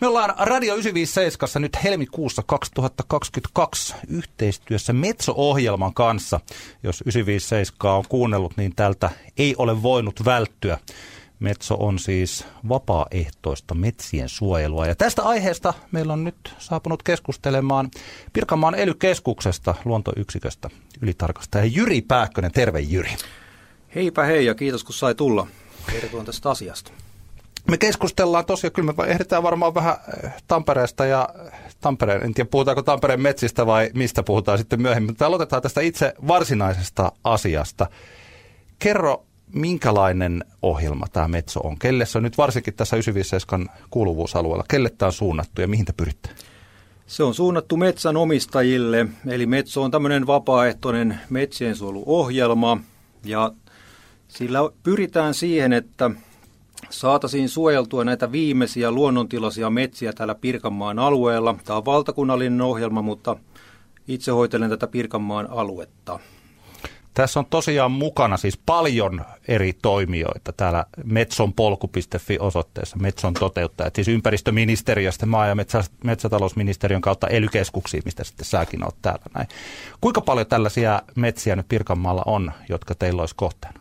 Me ollaan Radio 957 nyt helmikuussa 2022 yhteistyössä Metso-ohjelman kanssa. Jos 957 on kuunnellut, niin tältä ei ole voinut välttyä. Metso on siis vapaaehtoista metsien suojelua. Ja tästä aiheesta meillä on nyt saapunut keskustelemaan Pirkanmaan ely-keskuksesta, luontoyksiköstä, ylitarkastaja Jyri Pääkkönen. Terve Jyri. Heipä hei ja kiitos kun sai tulla kertomaan tästä asiasta. Me keskustellaan tosiaan, kyllä me ehditään varmaan vähän eh, Tampereesta ja Tampereen, en tiedä puhutaanko Tampereen metsistä vai mistä puhutaan sitten myöhemmin, mutta aloitetaan tästä itse varsinaisesta asiasta. Kerro, minkälainen ohjelma tämä Metso on? Kelle se on nyt varsinkin tässä 957 kuuluvuusalueella? Kelle tämä on suunnattu ja mihin te pyritte? Se on suunnattu metsänomistajille, eli Metso on tämmöinen vapaaehtoinen metsiensuojeluohjelma ja sillä pyritään siihen, että saataisiin suojeltua näitä viimeisiä luonnontilaisia metsiä täällä Pirkanmaan alueella. Tämä on valtakunnallinen ohjelma, mutta itse hoitelen tätä Pirkanmaan aluetta. Tässä on tosiaan mukana siis paljon eri toimijoita täällä metsonpolku.fi osoitteessa, Metson toteuttajat, siis ympäristöministeriöstä, maa- ja metsä, metsätalousministeriön kautta ely mistä sitten säkin olet täällä näin. Kuinka paljon tällaisia metsiä nyt Pirkanmaalla on, jotka teillä olisi kohteena?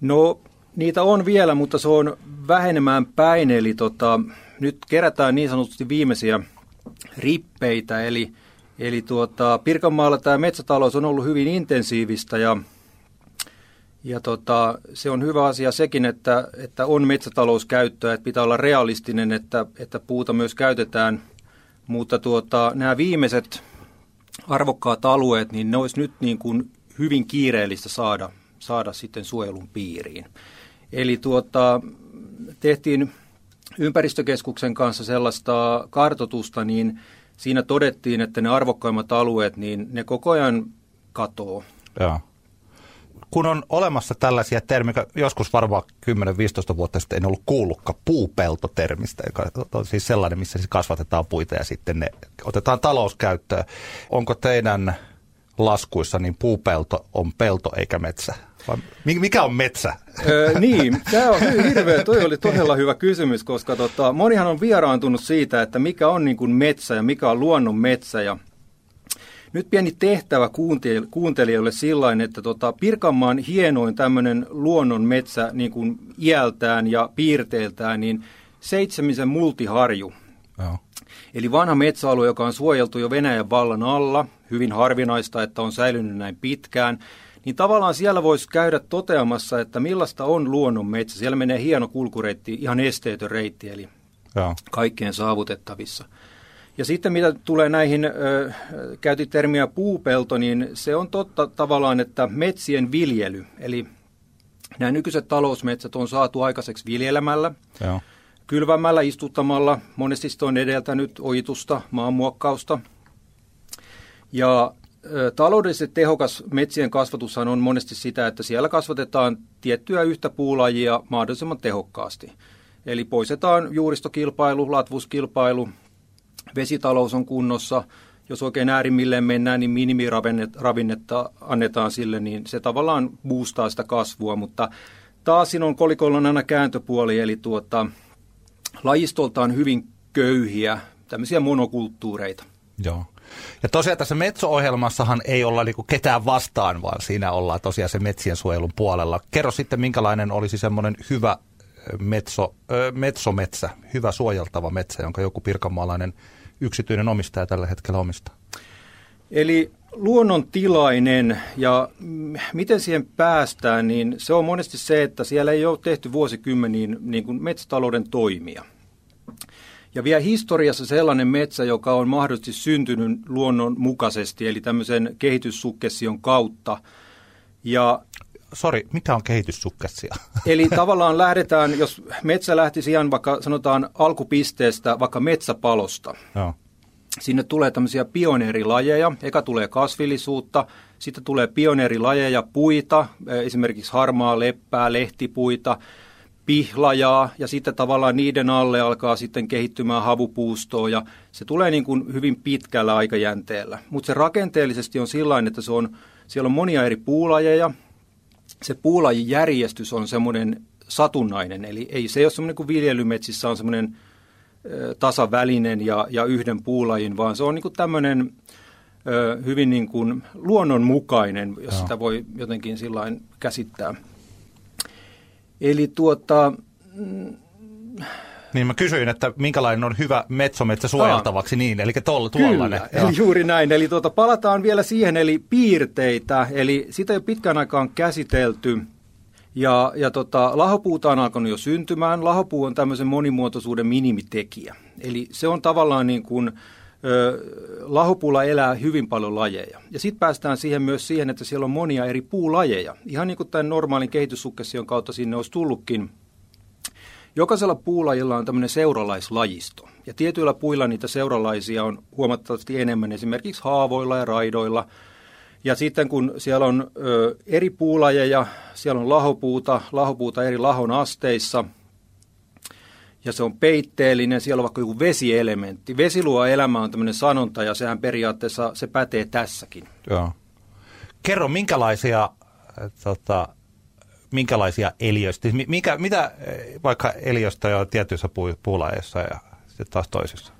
No niitä on vielä, mutta se on vähenemään päin, eli tota, nyt kerätään niin sanotusti viimeisiä rippeitä, eli, eli tuota, Pirkanmaalla tämä metsätalous on ollut hyvin intensiivistä ja, ja tota, se on hyvä asia sekin, että, että on metsätalouskäyttöä, että pitää olla realistinen, että, että puuta myös käytetään, mutta tuota, nämä viimeiset arvokkaat alueet, niin ne olisi nyt niin kuin hyvin kiireellistä saada, saada sitten suojelun piiriin. Eli tuota, tehtiin ympäristökeskuksen kanssa sellaista kartotusta, niin siinä todettiin, että ne arvokkaimmat alueet, niin ne koko ajan katoo. Joo. Kun on olemassa tällaisia termejä, joskus varmaan 10-15 vuotta sitten en ollut kuullutkaan puupeltotermistä, joka on siis sellainen, missä siis kasvatetaan puita ja sitten ne otetaan talouskäyttöön. Onko teidän laskuissa niin puupelto on pelto eikä metsä? Vai mikä on metsä? Öö, niin, tämä on hirveä, toi oli todella hyvä kysymys, koska tota, monihan on vieraantunut siitä, että mikä on niin kuin metsä ja mikä on luonnon metsä. Ja nyt pieni tehtävä kuuntelijoille sillain, että tota, Pirkanmaan hienoin tämmöinen luonnon metsä niin kuin iältään ja piirteiltään, niin seitsemisen multiharju. Joo. Eli vanha metsäalue, joka on suojeltu jo Venäjän vallan alla, hyvin harvinaista, että on säilynyt näin pitkään – niin tavallaan siellä voisi käydä toteamassa, että millaista on luonnon metsä. Siellä menee hieno kulkureitti, ihan esteetön reitti, eli Joo. kaikkeen saavutettavissa. Ja sitten mitä tulee näihin, ö, käytit termiä puupelto, niin se on totta tavallaan, että metsien viljely, eli nämä nykyiset talousmetsät on saatu aikaiseksi viljelemällä, Joo. Kylvämällä, istuttamalla, monesti on edeltänyt ojitusta, maanmuokkausta. Ja Taloudellisesti tehokas metsien kasvatushan on monesti sitä, että siellä kasvatetaan tiettyä yhtä puulajia mahdollisimman tehokkaasti. Eli poistetaan juuristokilpailu, latvuskilpailu, vesitalous on kunnossa. Jos oikein äärimmilleen mennään, niin minimiravinnetta annetaan sille, niin se tavallaan boostaa sitä kasvua. Mutta taas siinä on kolikolla aina kääntöpuoli, eli tuota, lajistoltaan hyvin köyhiä, tämmöisiä monokulttuureita. Joo. Ja tosiaan tässä Metso-ohjelmassahan ei olla niinku ketään vastaan, vaan siinä ollaan tosiaan se metsien suojelun puolella. Kerro sitten, minkälainen olisi semmoinen hyvä metso, ö, metsometsä, hyvä suojeltava metsä, jonka joku pirkanmaalainen yksityinen omistaja tällä hetkellä omistaa? Eli luonnontilainen ja miten siihen päästään, niin se on monesti se, että siellä ei ole tehty vuosikymmeniin niin kuin metsätalouden toimia. Ja vielä historiassa sellainen metsä, joka on mahdollisesti syntynyt luonnon mukaisesti, eli tämmöisen kehityssukkession kautta. Ja Sori, mikä on kehityssukkessia? Eli tavallaan lähdetään, jos metsä lähti ihan vaikka sanotaan alkupisteestä, vaikka metsäpalosta. Joo. Sinne tulee tämmöisiä pioneerilajeja. Eka tulee kasvillisuutta, sitten tulee pioneerilajeja, puita, esimerkiksi harmaa leppää, lehtipuita, pihlajaa ja sitten tavallaan niiden alle alkaa sitten kehittymään havupuustoa ja se tulee niin kuin hyvin pitkällä aikajänteellä. Mutta se rakenteellisesti on sillä että se on, siellä on monia eri puulajeja. Se puulajijärjestys on semmoinen satunnainen, eli ei se ole semmoinen kuin viljelymetsissä on semmoinen tasavälinen ja, ja yhden puulajin, vaan se on niin tämmöinen hyvin niin kuin luonnonmukainen, jos Joo. sitä voi jotenkin sillä käsittää. Eli tuota... Mm, niin mä kysyin, että minkälainen on hyvä metsometsä suojeltavaksi, Aa, niin, eli tuolla, tuollainen. Kyllä, eli juuri näin. Eli tuota, palataan vielä siihen, eli piirteitä, eli sitä jo pitkän aikaan käsitelty. Ja, ja tota, lahopuuta on alkanut jo syntymään. Lahopuu on tämmöisen monimuotoisuuden minimitekijä. Eli se on tavallaan niin kuin, ö, lahopuulla elää hyvin paljon lajeja. Ja sitten päästään siihen myös siihen, että siellä on monia eri puulajeja. Ihan niin kuin tämän normaalin kehityssukession kautta sinne olisi tullutkin. Jokaisella puulajilla on tämmöinen seuralaislajisto. Ja tietyillä puilla niitä seuralaisia on huomattavasti enemmän esimerkiksi haavoilla ja raidoilla – ja sitten kun siellä on ö, eri puulajeja, siellä on lahopuuta, lahopuuta eri lahon asteissa, ja se on peitteellinen, siellä on vaikka joku vesielementti. Vesi luo elämä on tämmöinen sanonta, ja sehän periaatteessa se pätee tässäkin. Joo. Kerro, minkälaisia, tota, minkälaisia eliöistä, mikä, mitä vaikka eliöstä on tietyissä puulajeissa ja sitten taas toisissa?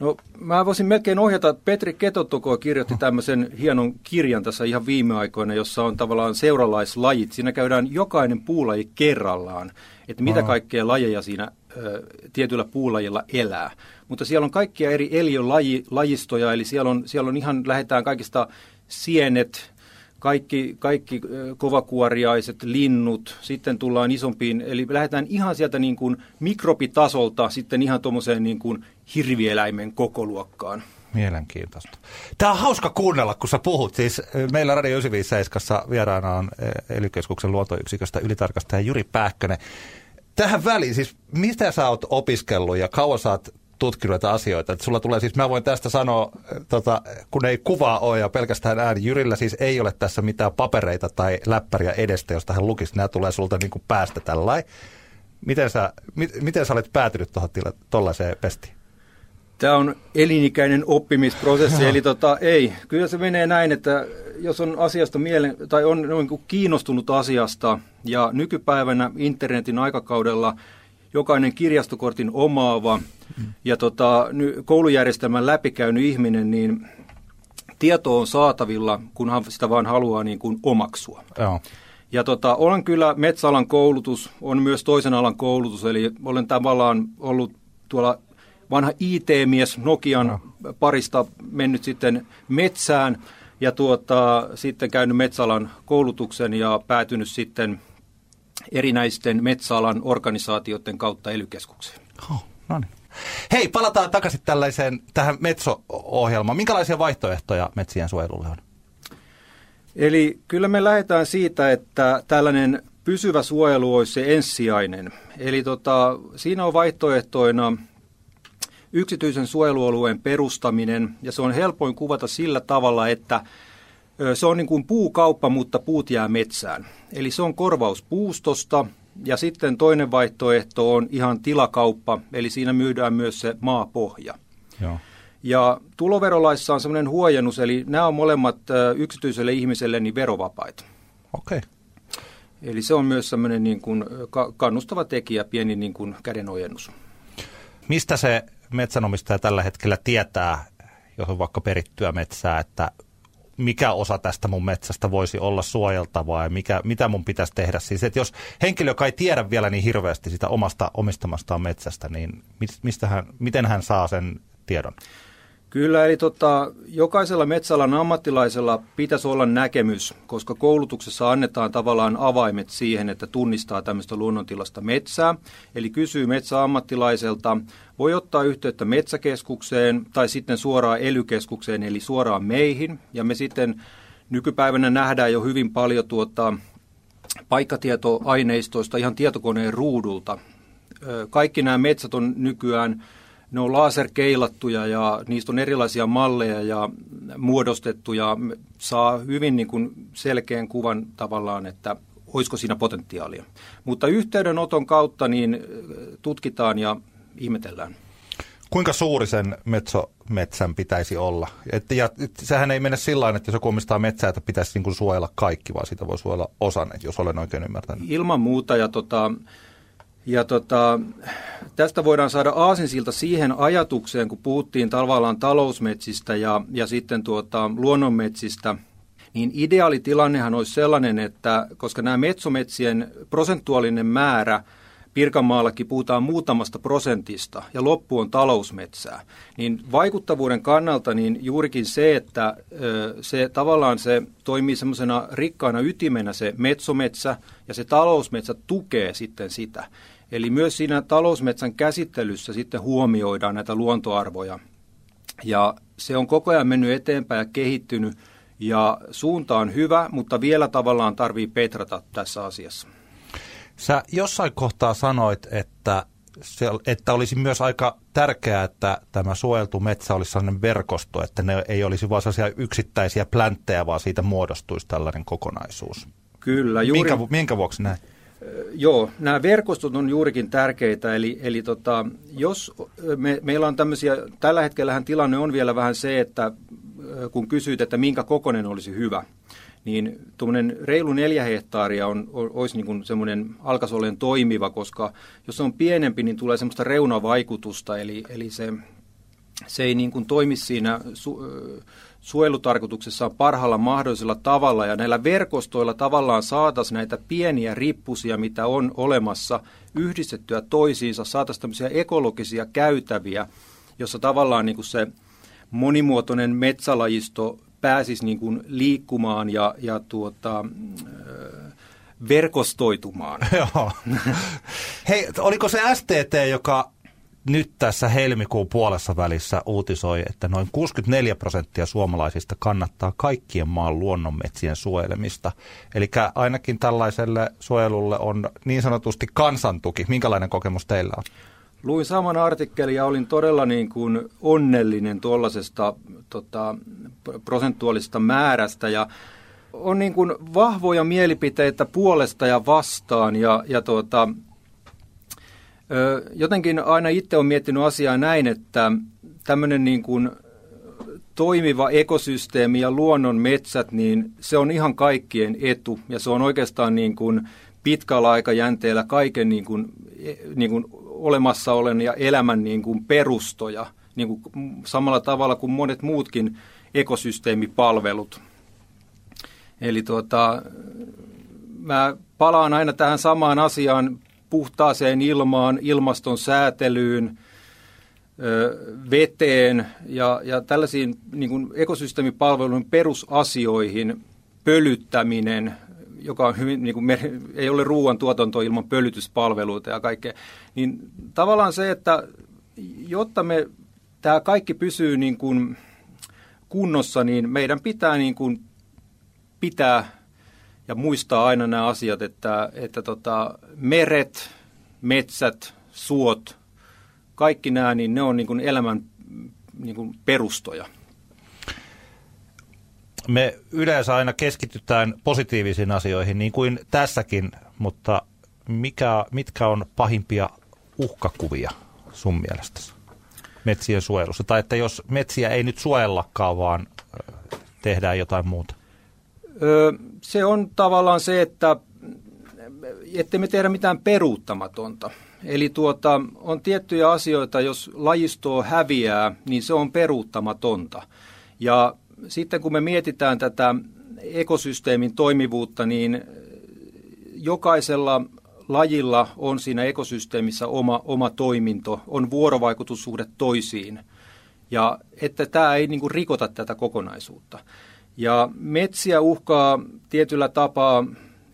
No mä voisin melkein ohjata, Petri Ketotoko kirjoitti tämmöisen hienon kirjan tässä ihan viime aikoina, jossa on tavallaan seuralaislajit. Siinä käydään jokainen puulaji kerrallaan, että mitä Aha. kaikkea lajeja siinä ö, tietyllä puulajilla elää. Mutta siellä on kaikkia eri eliölajistoja, eli siellä on, siellä on ihan, lähdetään kaikista sienet, kaikki, kaikki kovakuoriaiset, linnut, sitten tullaan isompiin, eli lähdetään ihan sieltä niin kuin mikrobitasolta sitten ihan tuommoiseen niin kuin hirvieläimen kokoluokkaan. Mielenkiintoista. Tämä on hauska kuunnella, kun sä puhut. Siis meillä Radio 957 vieraana on ely luontoyksiköstä ylitarkastaja Juri Pääkkönen. Tähän väliin, siis mistä sä oot opiskellut ja kauan sä oot tutkinut asioita. Että sulla tulee siis, mä voin tästä sanoa, tota, kun ei kuvaa ole ja pelkästään ääni. Jyrillä siis ei ole tässä mitään papereita tai läppäriä edestä, josta hän lukisi. Nämä tulee sulta niin kuin päästä tällainen. Miten sä, mi, miten sä olet päätynyt tuohon tuollaiseen pestiin? Tämä on elinikäinen oppimisprosessi, eli tota, ei. Kyllä se menee näin, että jos on asiasta mielen, tai on noin kiinnostunut asiasta, ja nykypäivänä internetin aikakaudella jokainen kirjastokortin omaava mm. ja tota, koulujärjestelmän läpikäynyt ihminen, niin tieto on saatavilla, kunhan sitä vaan haluaa niin kuin omaksua. Joo. Ja tota, olen kyllä metsäalan koulutus, on myös toisen alan koulutus, eli olen tavallaan ollut tuolla vanha IT-mies Nokian no. parista mennyt sitten metsään ja tuota, sitten käynyt metsäalan koulutuksen ja päätynyt sitten erinäisten metsäalan organisaatioiden kautta ely Oh, no niin. Hei, palataan takaisin tällaiseen tähän Metso-ohjelmaan. Minkälaisia vaihtoehtoja metsien suojelulle on? Eli kyllä me lähdetään siitä, että tällainen pysyvä suojelu olisi se ensisijainen. Eli tota, siinä on vaihtoehtoina yksityisen suojelualueen perustaminen, ja se on helpoin kuvata sillä tavalla, että se on niin kuin puukauppa, mutta puut jää metsään. Eli se on korvaus puustosta, ja sitten toinen vaihtoehto on ihan tilakauppa, eli siinä myydään myös se maapohja. Joo. Ja tuloverolaissa on sellainen huojennus, eli nämä on molemmat yksityiselle ihmiselle niin verovapaita. Okei. Okay. Eli se on myös sellainen niin kuin kannustava tekijä, pieni niin kuin kädenojennus. Mistä se metsänomistaja tällä hetkellä tietää, jos on vaikka perittyä metsää, että mikä osa tästä mun metsästä voisi olla suojeltavaa ja mikä, mitä mun pitäisi tehdä. Siis, että jos henkilö, joka ei tiedä vielä niin hirveästi sitä omasta omistamastaan metsästä, niin mistä hän, miten hän saa sen tiedon? Kyllä, eli tota, jokaisella metsäalan ammattilaisella pitäisi olla näkemys, koska koulutuksessa annetaan tavallaan avaimet siihen, että tunnistaa tämmöistä luonnontilasta metsää. Eli kysyy metsäammattilaiselta, voi ottaa yhteyttä metsäkeskukseen tai sitten suoraan elykeskukseen, eli suoraan meihin. Ja me sitten nykypäivänä nähdään jo hyvin paljon tuota, paikkatietoaineistoista ihan tietokoneen ruudulta. Kaikki nämä metsät on nykyään ne on laserkeilattuja ja niistä on erilaisia malleja ja muodostettu ja saa hyvin niin kuin selkeän kuvan tavallaan, että olisiko siinä potentiaalia. Mutta yhteydenoton kautta niin tutkitaan ja ihmetellään. Kuinka suuri sen metsometsän pitäisi olla? Et, ja, et, sehän ei mene sillä tavalla, että jos joku omistaa metsää, että pitäisi niin kuin suojella kaikki, vaan sitä voi suojella osan, jos olen oikein ymmärtänyt. Ilman muuta, ja, tota, ja tota, tästä voidaan saada aasinsilta siihen ajatukseen, kun puhuttiin tavallaan talousmetsistä ja, ja sitten tuota, luonnonmetsistä – niin ideaalitilannehan olisi sellainen, että koska nämä metsometsien prosentuaalinen määrä Pirkanmaallakin puhutaan muutamasta prosentista ja loppu on talousmetsää, niin vaikuttavuuden kannalta niin juurikin se, että se tavallaan se toimii semmoisena rikkaana ytimenä se metsometsä ja se talousmetsä tukee sitten sitä. Eli myös siinä talousmetsän käsittelyssä sitten huomioidaan näitä luontoarvoja. Ja se on koko ajan mennyt eteenpäin ja kehittynyt ja suunta on hyvä, mutta vielä tavallaan tarvii petrata tässä asiassa. Sä jossain kohtaa sanoit, että, se, että olisi myös aika tärkeää, että tämä suojeltu metsä olisi sellainen verkosto, että ne ei olisi vain sellaisia yksittäisiä plänttejä, vaan siitä muodostuisi tällainen kokonaisuus. Kyllä. Juuri... Minkä, minkä vuoksi näin? Joo, nämä verkostot on juurikin tärkeitä, eli, eli tota, jos me, meillä on tämmöisiä, tällä hetkellähän tilanne on vielä vähän se, että kun kysyt, että minkä kokonen olisi hyvä, niin tuommoinen reilu neljä hehtaaria on, olisi niin semmoinen alkasolleen toimiva, koska jos se on pienempi, niin tulee semmoista reunavaikutusta, eli, eli se, se ei niin kuin toimi siinä su, suojelutarkoituksessa parhaalla mahdollisella tavalla, ja näillä verkostoilla tavallaan saataisiin näitä pieniä rippusia, mitä on olemassa, yhdistettyä toisiinsa, saataisiin tämmöisiä ekologisia käytäviä, jossa tavallaan niin kuin se monimuotoinen metsälajisto pääsisi niin kuin liikkumaan ja, ja tuota, verkostoitumaan. Joo. Hei, oliko se STT, joka nyt tässä helmikuun puolessa välissä uutisoi, että noin 64 prosenttia suomalaisista kannattaa kaikkien maan luonnonmetsien suojelemista. Eli ainakin tällaiselle suojelulle on niin sanotusti kansantuki. Minkälainen kokemus teillä on? Luin saman artikkelin ja olin todella niin kuin onnellinen tuollaisesta tota, prosentuaalisesta määrästä. Ja on niin kuin vahvoja mielipiteitä puolesta ja vastaan ja, ja tuota, jotenkin aina itse olen miettinyt asiaa näin, että tämmöinen niin kuin toimiva ekosysteemi ja luonnon metsät, niin se on ihan kaikkien etu. Ja se on oikeastaan niin kuin pitkällä aikajänteellä kaiken niin kuin, e, niin kuin olemassaolen ja elämän niin kuin perustoja, niin kuin samalla tavalla kuin monet muutkin ekosysteemipalvelut. Eli tuota, mä palaan aina tähän samaan asiaan, puhtaaseen ilmaan, ilmaston säätelyyn, veteen ja, ja tällaisiin niin kuin ekosysteemipalvelujen perusasioihin, pölyttäminen, joka on hyvin, niin kuin, ei ole ruoantuotanto ilman pölytyspalveluita ja kaikkea, niin tavallaan se, että jotta me tämä kaikki pysyy niin kuin kunnossa, niin meidän pitää niin kuin pitää ja muistaa aina nämä asiat, että, että tota, meret, metsät, suot, kaikki nämä, niin ne on niin kuin elämän niin kuin perustoja me yleensä aina keskitytään positiivisiin asioihin, niin kuin tässäkin, mutta mikä, mitkä on pahimpia uhkakuvia sun mielestäsi metsien suojelussa? Tai että jos metsiä ei nyt suojellakaan, vaan tehdään jotain muuta? Öö, se on tavallaan se, että ettei me tehdä mitään peruuttamatonta. Eli tuota, on tiettyjä asioita, jos lajistoa häviää, niin se on peruuttamatonta. Ja sitten kun me mietitään tätä ekosysteemin toimivuutta, niin jokaisella lajilla on siinä ekosysteemissä oma, oma toiminto, on vuorovaikutussuhde toisiin. Ja että tämä ei niin kuin rikota tätä kokonaisuutta. Ja metsiä uhkaa tietyllä tapaa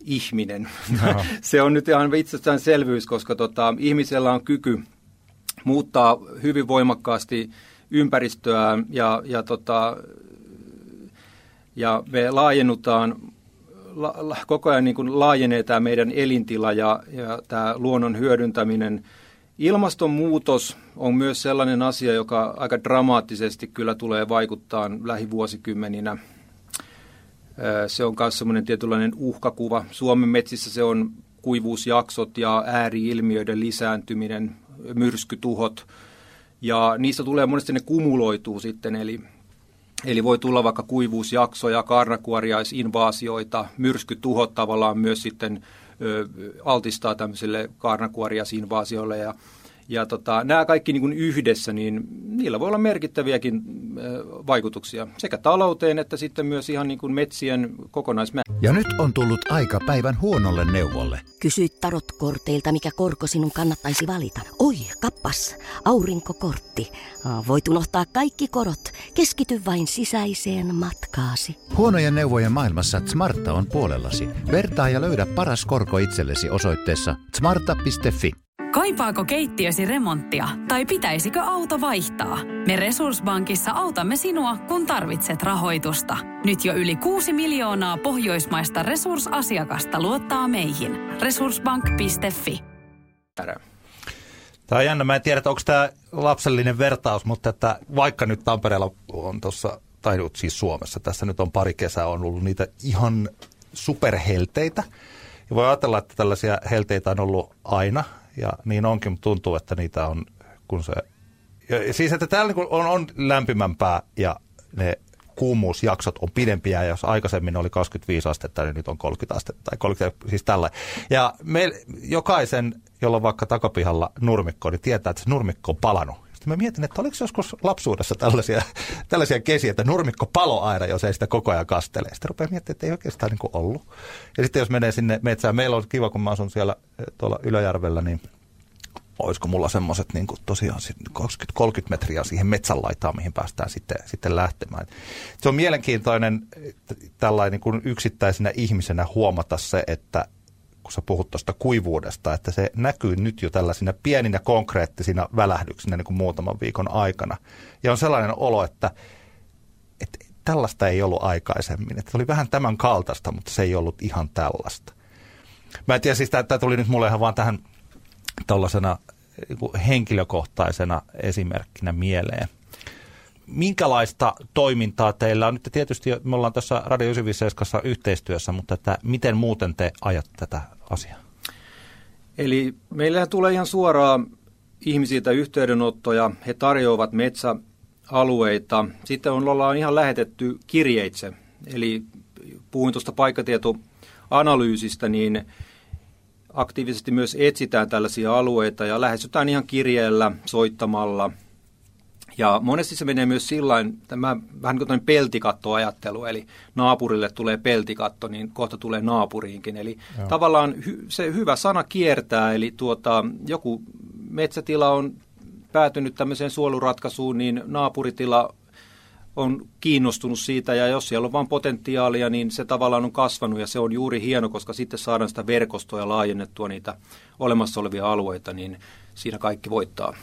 ihminen. No. Se on nyt ihan itsestäänselvyys, koska tota, ihmisellä on kyky muuttaa hyvin voimakkaasti ympäristöä ja, ja tota, ja me laajennutaan, la, la, koko ajan niin kuin laajenee tämä meidän elintila ja, ja tämä luonnon hyödyntäminen Ilmastonmuutos on myös sellainen asia, joka aika dramaattisesti kyllä tulee vaikuttaa lähivuosikymmeninä. Se on myös semmoinen tietynlainen uhkakuva. Suomen metsissä se on kuivuusjaksot ja ääriilmiöiden lisääntyminen, myrskytuhot. Ja niistä tulee monesti ne kumuloituu sitten, eli, eli voi tulla vaikka kuivuusjaksoja, karnakuoriaisinvaasioita, myrskytuhot tavallaan myös sitten altistaa tämmöisille karnakuoriaisinvaasioille ja ja tota, nämä kaikki niin kuin yhdessä, niin niillä voi olla merkittäviäkin vaikutuksia sekä talouteen että sitten myös ihan niin kuin metsien kokonaismäärään. Ja nyt on tullut aika päivän huonolle neuvolle. Kysy tarotkorteilta, mikä korko sinun kannattaisi valita. Oi, kappas, aurinkokortti. Voit unohtaa kaikki korot. Keskity vain sisäiseen matkaasi. Huonojen neuvojen maailmassa Smarta on puolellasi. Vertaa ja löydä paras korko itsellesi osoitteessa smarta.fi. Kaipaako keittiösi remonttia tai pitäisikö auto vaihtaa? Me Resurssbankissa autamme sinua, kun tarvitset rahoitusta. Nyt jo yli 6 miljoonaa pohjoismaista resursasiakasta luottaa meihin. Resurssbank.fi Tämä on jännä. Mä en tiedä, onko tämä lapsellinen vertaus, mutta että vaikka nyt Tampereella on tuossa, tai siis Suomessa, tässä nyt on pari kesää on ollut niitä ihan superhelteitä. Ja voi ajatella, että tällaisia helteitä on ollut aina – ja niin onkin, mutta tuntuu, että niitä on, kun se... Ja siis, että täällä niin on, on lämpimämpää ja ne kuumuusjaksot on pidempiä, ja jos aikaisemmin oli 25 astetta, niin nyt on 30 astetta, tai 30, siis tällä. Ja me, jokaisen, jolla on vaikka takapihalla nurmikko, niin tietää, että se nurmikko on palanut. Sitten mä mietin, että oliko joskus lapsuudessa tällaisia, tällaisia kesiä, että nurmikko palo aina, jos ei sitä koko ajan kastele. Sitten rupeaa miettimään, että ei oikeastaan niin ollut. Ja sitten jos menee sinne metsään, meillä on kiva, kun mä asun siellä eh, tuolla Ylöjärvellä, niin olisiko mulla semmoiset niin tosiaan 20-30 metriä siihen metsän laitaan, mihin päästään sitten, sitten lähtemään. Se on mielenkiintoinen tällainen niin kuin yksittäisenä ihmisenä huomata se, että kun sä puhut tuosta kuivuudesta, että se näkyy nyt jo tällaisina pieninä konkreettisina välähdyksinä niin kuin muutaman viikon aikana. Ja on sellainen olo, että, että tällaista ei ollut aikaisemmin. Että oli vähän tämän kaltaista, mutta se ei ollut ihan tällaista. Mä en tiedä, siis tämä tuli nyt mulle ihan vaan tähän tällaisena niin henkilökohtaisena esimerkkinä mieleen – minkälaista toimintaa teillä on? Nyt tietysti me ollaan tässä Radio 957 yhteistyössä, mutta että miten muuten te ajatte tätä asiaa? Eli meillähän tulee ihan suoraan ihmisiltä yhteydenottoja. He tarjoavat metsäalueita. Sitten on, ollaan ihan lähetetty kirjeitse. Eli puhuin tuosta paikkatietoanalyysistä, niin aktiivisesti myös etsitään tällaisia alueita ja lähestytään ihan kirjeellä, soittamalla – ja monesti se menee myös sillä tämä vähän niin kuin peltikattoajattelu, eli naapurille tulee peltikatto, niin kohta tulee naapuriinkin. Eli Joo. tavallaan hy, se hyvä sana kiertää, eli tuota, joku metsätila on päätynyt tämmöiseen suoluratkaisuun, niin naapuritila on kiinnostunut siitä ja jos siellä on vain potentiaalia, niin se tavallaan on kasvanut ja se on juuri hieno, koska sitten saadaan sitä verkostoa ja laajennettua niitä olemassa olevia alueita, niin siinä kaikki voittaa.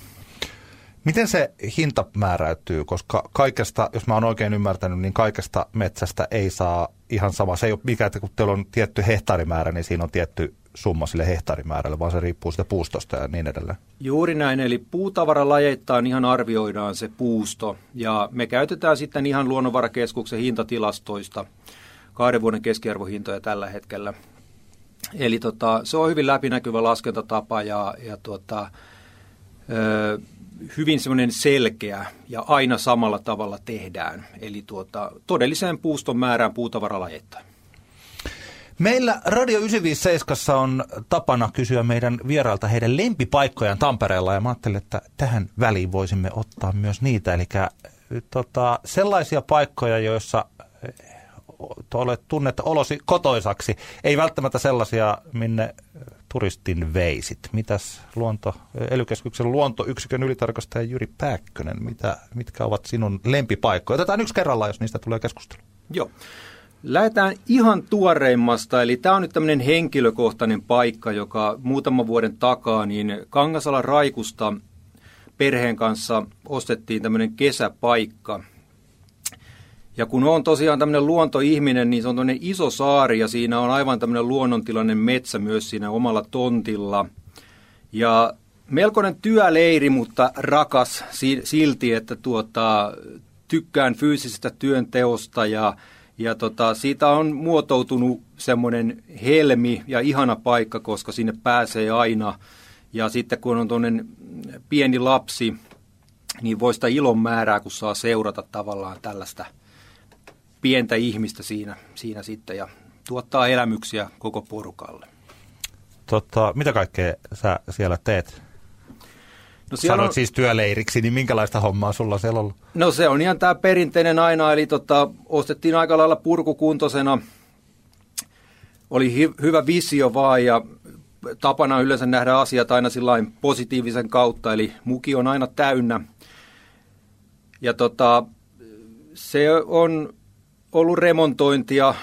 Miten se hinta määräytyy, koska kaikesta, jos mä oon oikein ymmärtänyt, niin kaikesta metsästä ei saa ihan sama. Se ei ole mikä, että kun teillä on tietty hehtaarimäärä, niin siinä on tietty summa sille hehtaarimäärälle, vaan se riippuu sitä puustosta ja niin edelleen. Juuri näin, eli puutavaralajeittain ihan arvioidaan se puusto, ja me käytetään sitten ihan luonnonvarakeskuksen hintatilastoista kahden vuoden keskiarvohintoja tällä hetkellä. Eli tota, se on hyvin läpinäkyvä laskentatapa, ja, ja tota, hyvin semmoinen selkeä ja aina samalla tavalla tehdään. Eli tuota, todelliseen puuston määrään puutavaralajetta. Meillä Radio 957 on tapana kysyä meidän vierailta heidän lempipaikkojaan Tampereella ja mä ajattelin, että tähän väliin voisimme ottaa myös niitä. Eli tota, sellaisia paikkoja, joissa olet tunnet olosi kotoisaksi, ei välttämättä sellaisia, minne turistin veisit. Mitäs luonto, ely luontoyksikön ylitarkastaja Jyri Pääkkönen, mitä, mitkä ovat sinun lempipaikkoja? Otetaan yksi kerrallaan, jos niistä tulee keskustelu. Joo. Lähdetään ihan tuoreimmasta, eli tämä on nyt tämmöinen henkilökohtainen paikka, joka muutaman vuoden takaa, niin Kangasalan Raikusta perheen kanssa ostettiin tämmöinen kesäpaikka, ja kun on tosiaan tämmöinen luontoihminen, niin se on tämmöinen iso saari ja siinä on aivan tämmöinen luonnontilainen metsä myös siinä omalla tontilla. Ja melkoinen työleiri, mutta rakas silti, että tuota, tykkään fyysisestä työnteosta ja, ja tota, siitä on muotoutunut semmoinen helmi ja ihana paikka, koska sinne pääsee aina. Ja sitten kun on tuollainen pieni lapsi, niin voi sitä ilon määrää, kun saa seurata tavallaan tällaista pientä ihmistä siinä, siinä sitten ja tuottaa elämyksiä koko porukalle. Tota, mitä kaikkea sä siellä teet? No Sanoit on... siis työleiriksi, niin minkälaista hommaa sulla siellä on ollut? No se on ihan tämä perinteinen aina, eli tota, ostettiin aika lailla purkukuntoisena. Oli hy- hyvä visio vaan ja tapana yleensä nähdä asiat aina positiivisen kautta, eli muki on aina täynnä. Ja tota, se on ollut remontointia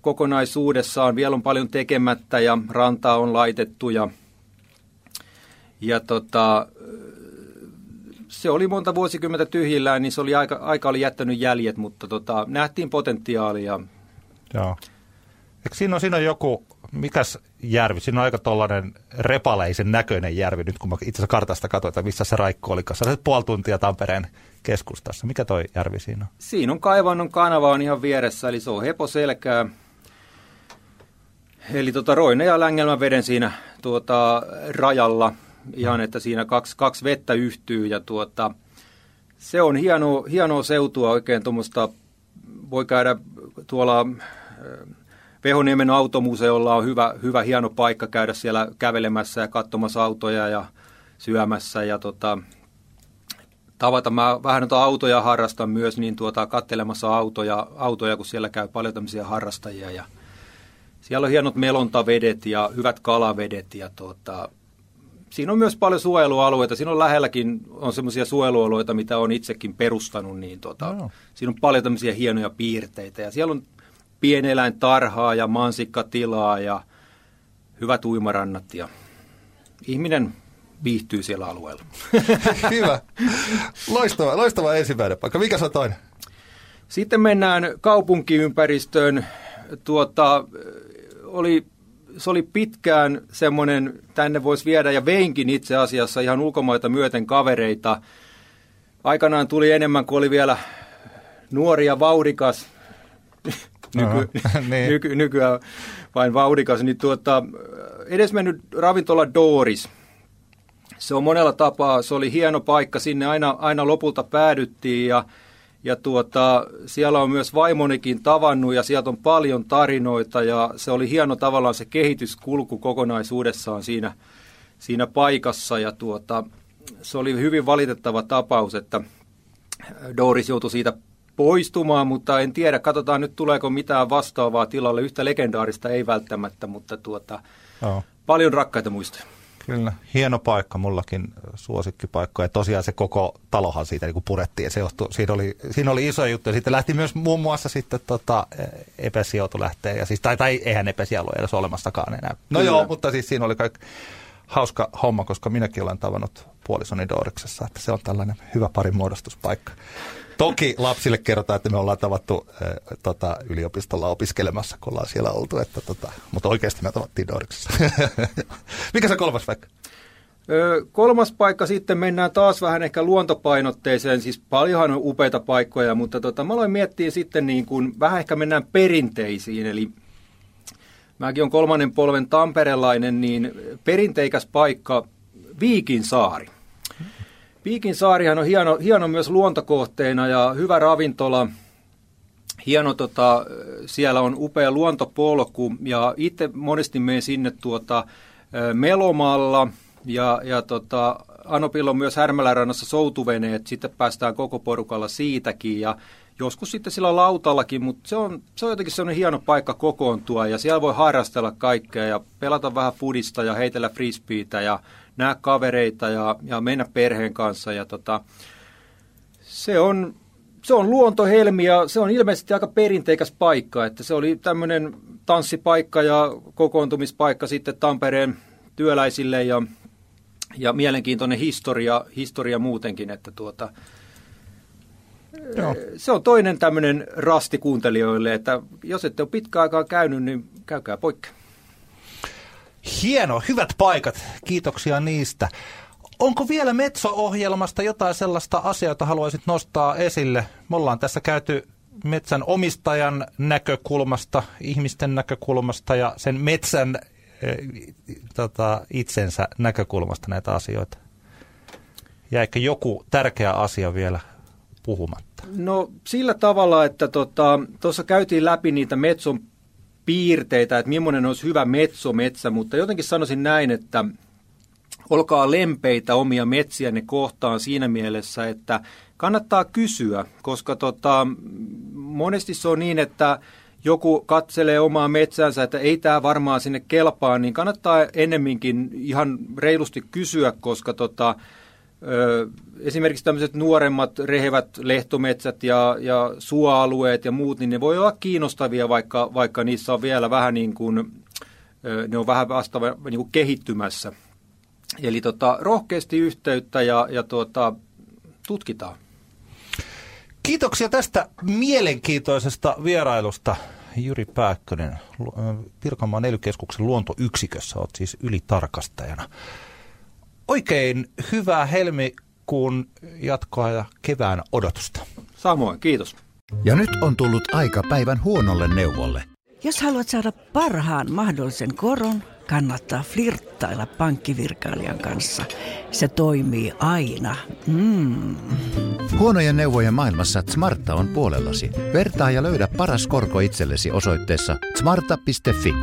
kokonaisuudessaan. Vielä on paljon tekemättä ja rantaa on laitettu ja, ja tota, se oli monta vuosikymmentä tyhjillään, niin se oli aika, aika oli jättänyt jäljet, mutta tota, nähtiin potentiaalia. Joo. Eikö siinä on, siinä on joku, mikäs järvi, siinä on aika tollainen repaleisen näköinen järvi, nyt kun mä itse asiassa kartasta katsoin, että missä se raikko oli, se puoli tuntia Tampereen keskustassa. Mikä toi järvi siinä on? Siinä on kaivannon kanava on ihan vieressä, eli se on heposelkää. Eli tota Roine ja Längelmän veden siinä tuota, rajalla, ihan että siinä kaksi, kaksi vettä yhtyy ja tuota, se on hieno, hienoa seutua oikein tuommoista, voi käydä tuolla Vehoniemen automuseolla on hyvä, hyvä hieno paikka käydä siellä kävelemässä ja katsomassa autoja ja syömässä ja tota, tavata. Mä vähän noita autoja harrastan myös, niin tuota, kattelemassa autoja, autoja, kun siellä käy paljon tämmöisiä harrastajia. Ja siellä on hienot melontavedet ja hyvät kalavedet ja tuota, siinä on myös paljon suojelualueita. Siinä on lähelläkin on semmoisia suojelualueita, mitä on itsekin perustanut, niin tuota, no. siinä on paljon tämmöisiä hienoja piirteitä. Ja siellä on pieneläintarhaa ja mansikkatilaa ja hyvät uimarannat ja ihminen viihtyy siellä alueella. Hyvä. Loistava, loistava ensimmäinen paikka. Mikä se on toinen? Sitten mennään kaupunkiympäristöön. Tuota, oli, se oli pitkään semmoinen, tänne voisi viedä ja veinkin itse asiassa ihan ulkomaita myöten kavereita. Aikanaan tuli enemmän kuin oli vielä nuori ja vauhdikas. Nyky, niin. nyky, nykyään vain vauhdikas. Niin tuota, edesmennyt ravintola Doris – se on monella tapaa, se oli hieno paikka, sinne aina, aina lopulta päädyttiin ja, ja tuota, siellä on myös vaimonikin tavannut ja sieltä on paljon tarinoita ja se oli hieno tavallaan se kehityskulku kokonaisuudessaan siinä, siinä paikassa ja tuota, se oli hyvin valitettava tapaus, että Doris joutui siitä poistumaan, mutta en tiedä, katsotaan nyt tuleeko mitään vastaavaa tilalle. Yhtä legendaarista ei välttämättä, mutta tuota, oh. paljon rakkaita muistoja. Kyllä, hieno paikka, mullakin suosikkipaikka. Ja tosiaan se koko talohan siitä niin purettiin. Se johtui, siinä, oli, siinä oli iso juttu. Ja sitten lähti myös muun muassa sitten tota, epäsijoitu lähteä. Ja siis, tai, tai eihän epäsijoitu edes olemassakaan enää. No Kyllä. joo, mutta siis siinä oli kaikki hauska homma, koska minäkin olen tavannut puolisoni Dooriksessa, että se on tällainen hyvä parin muodostuspaikka. Toki lapsille kerrotaan, että me ollaan tavattu äh, tota, yliopistolla opiskelemassa, kun ollaan siellä oltu, että, tota, mutta oikeasti me tavattiin Doriksessa. Mikä se kolmas paikka? Kolmas paikka sitten mennään taas vähän ehkä luontopainotteiseen, siis paljonhan on upeita paikkoja, mutta tota, mä aloin miettiä sitten niin kuin, vähän ehkä mennään perinteisiin, eli mäkin on kolmannen polven tamperelainen, niin perinteikäs paikka Viikinsaari. Piikin saarihan on hieno, hieno myös luontokohteena ja hyvä ravintola. Hieno, tota, siellä on upea luontopolku ja itse monesti menen sinne tuota, melomalla ja, ja tota, Anopilla on myös Härmälärannassa soutuveneet, sitten päästään koko porukalla siitäkin ja joskus sitten sillä lautallakin, mutta se on, se on jotenkin sellainen hieno paikka kokoontua ja siellä voi harrastella kaikkea ja pelata vähän fudista ja heitellä frisbeitä ja nähdä kavereita ja, ja mennä perheen kanssa. Ja tota, se on, se on luontohelmi ja se on ilmeisesti aika perinteikäs paikka, että se oli tämmöinen tanssipaikka ja kokoontumispaikka sitten Tampereen työläisille ja, ja mielenkiintoinen historia, historia muutenkin, että tuota, Joo. se on toinen tämmöinen rasti kuuntelijoille, että jos ette ole pitkä aikaa käynyt, niin käykää poikki. Hieno, hyvät paikat. Kiitoksia niistä. Onko vielä Metso-ohjelmasta jotain sellaista asiaa, jota haluaisit nostaa esille? Me ollaan tässä käyty metsän omistajan näkökulmasta, ihmisten näkökulmasta ja sen metsän äh, tota, itsensä näkökulmasta näitä asioita. Jäikö joku tärkeä asia vielä puhumatta? No sillä tavalla, että tuossa tota, käytiin läpi niitä metson piirteitä, että millainen olisi hyvä metsometsä, mutta jotenkin sanoisin näin, että olkaa lempeitä omia metsiänne kohtaan siinä mielessä, että kannattaa kysyä, koska tota, monesti se on niin, että joku katselee omaa metsänsä, että ei tämä varmaan sinne kelpaa, niin kannattaa ennemminkin ihan reilusti kysyä, koska tota, esimerkiksi tämmöiset nuoremmat rehevät lehtometsät ja, ja suoalueet ja muut, niin ne voi olla kiinnostavia, vaikka, vaikka niissä on vielä vähän niin kuin, ne on vähän vasta niin kuin kehittymässä. Eli tota, rohkeasti yhteyttä ja, ja tuota, tutkitaan. Kiitoksia tästä mielenkiintoisesta vierailusta, Jyri Pääkkönen. Pirkanmaan ely luontoyksikössä olet siis ylitarkastajana. Oikein hyvää helmikuun jatkoa ja kevään odotusta. Samoin, kiitos. Ja nyt on tullut aika päivän huonolle neuvolle. Jos haluat saada parhaan mahdollisen koron, kannattaa flirttailla pankkivirkailijan kanssa. Se toimii aina. Mm. Huonojen neuvojen maailmassa Smarta on puolellasi. Vertaa ja löydä paras korko itsellesi osoitteessa smarta.fi.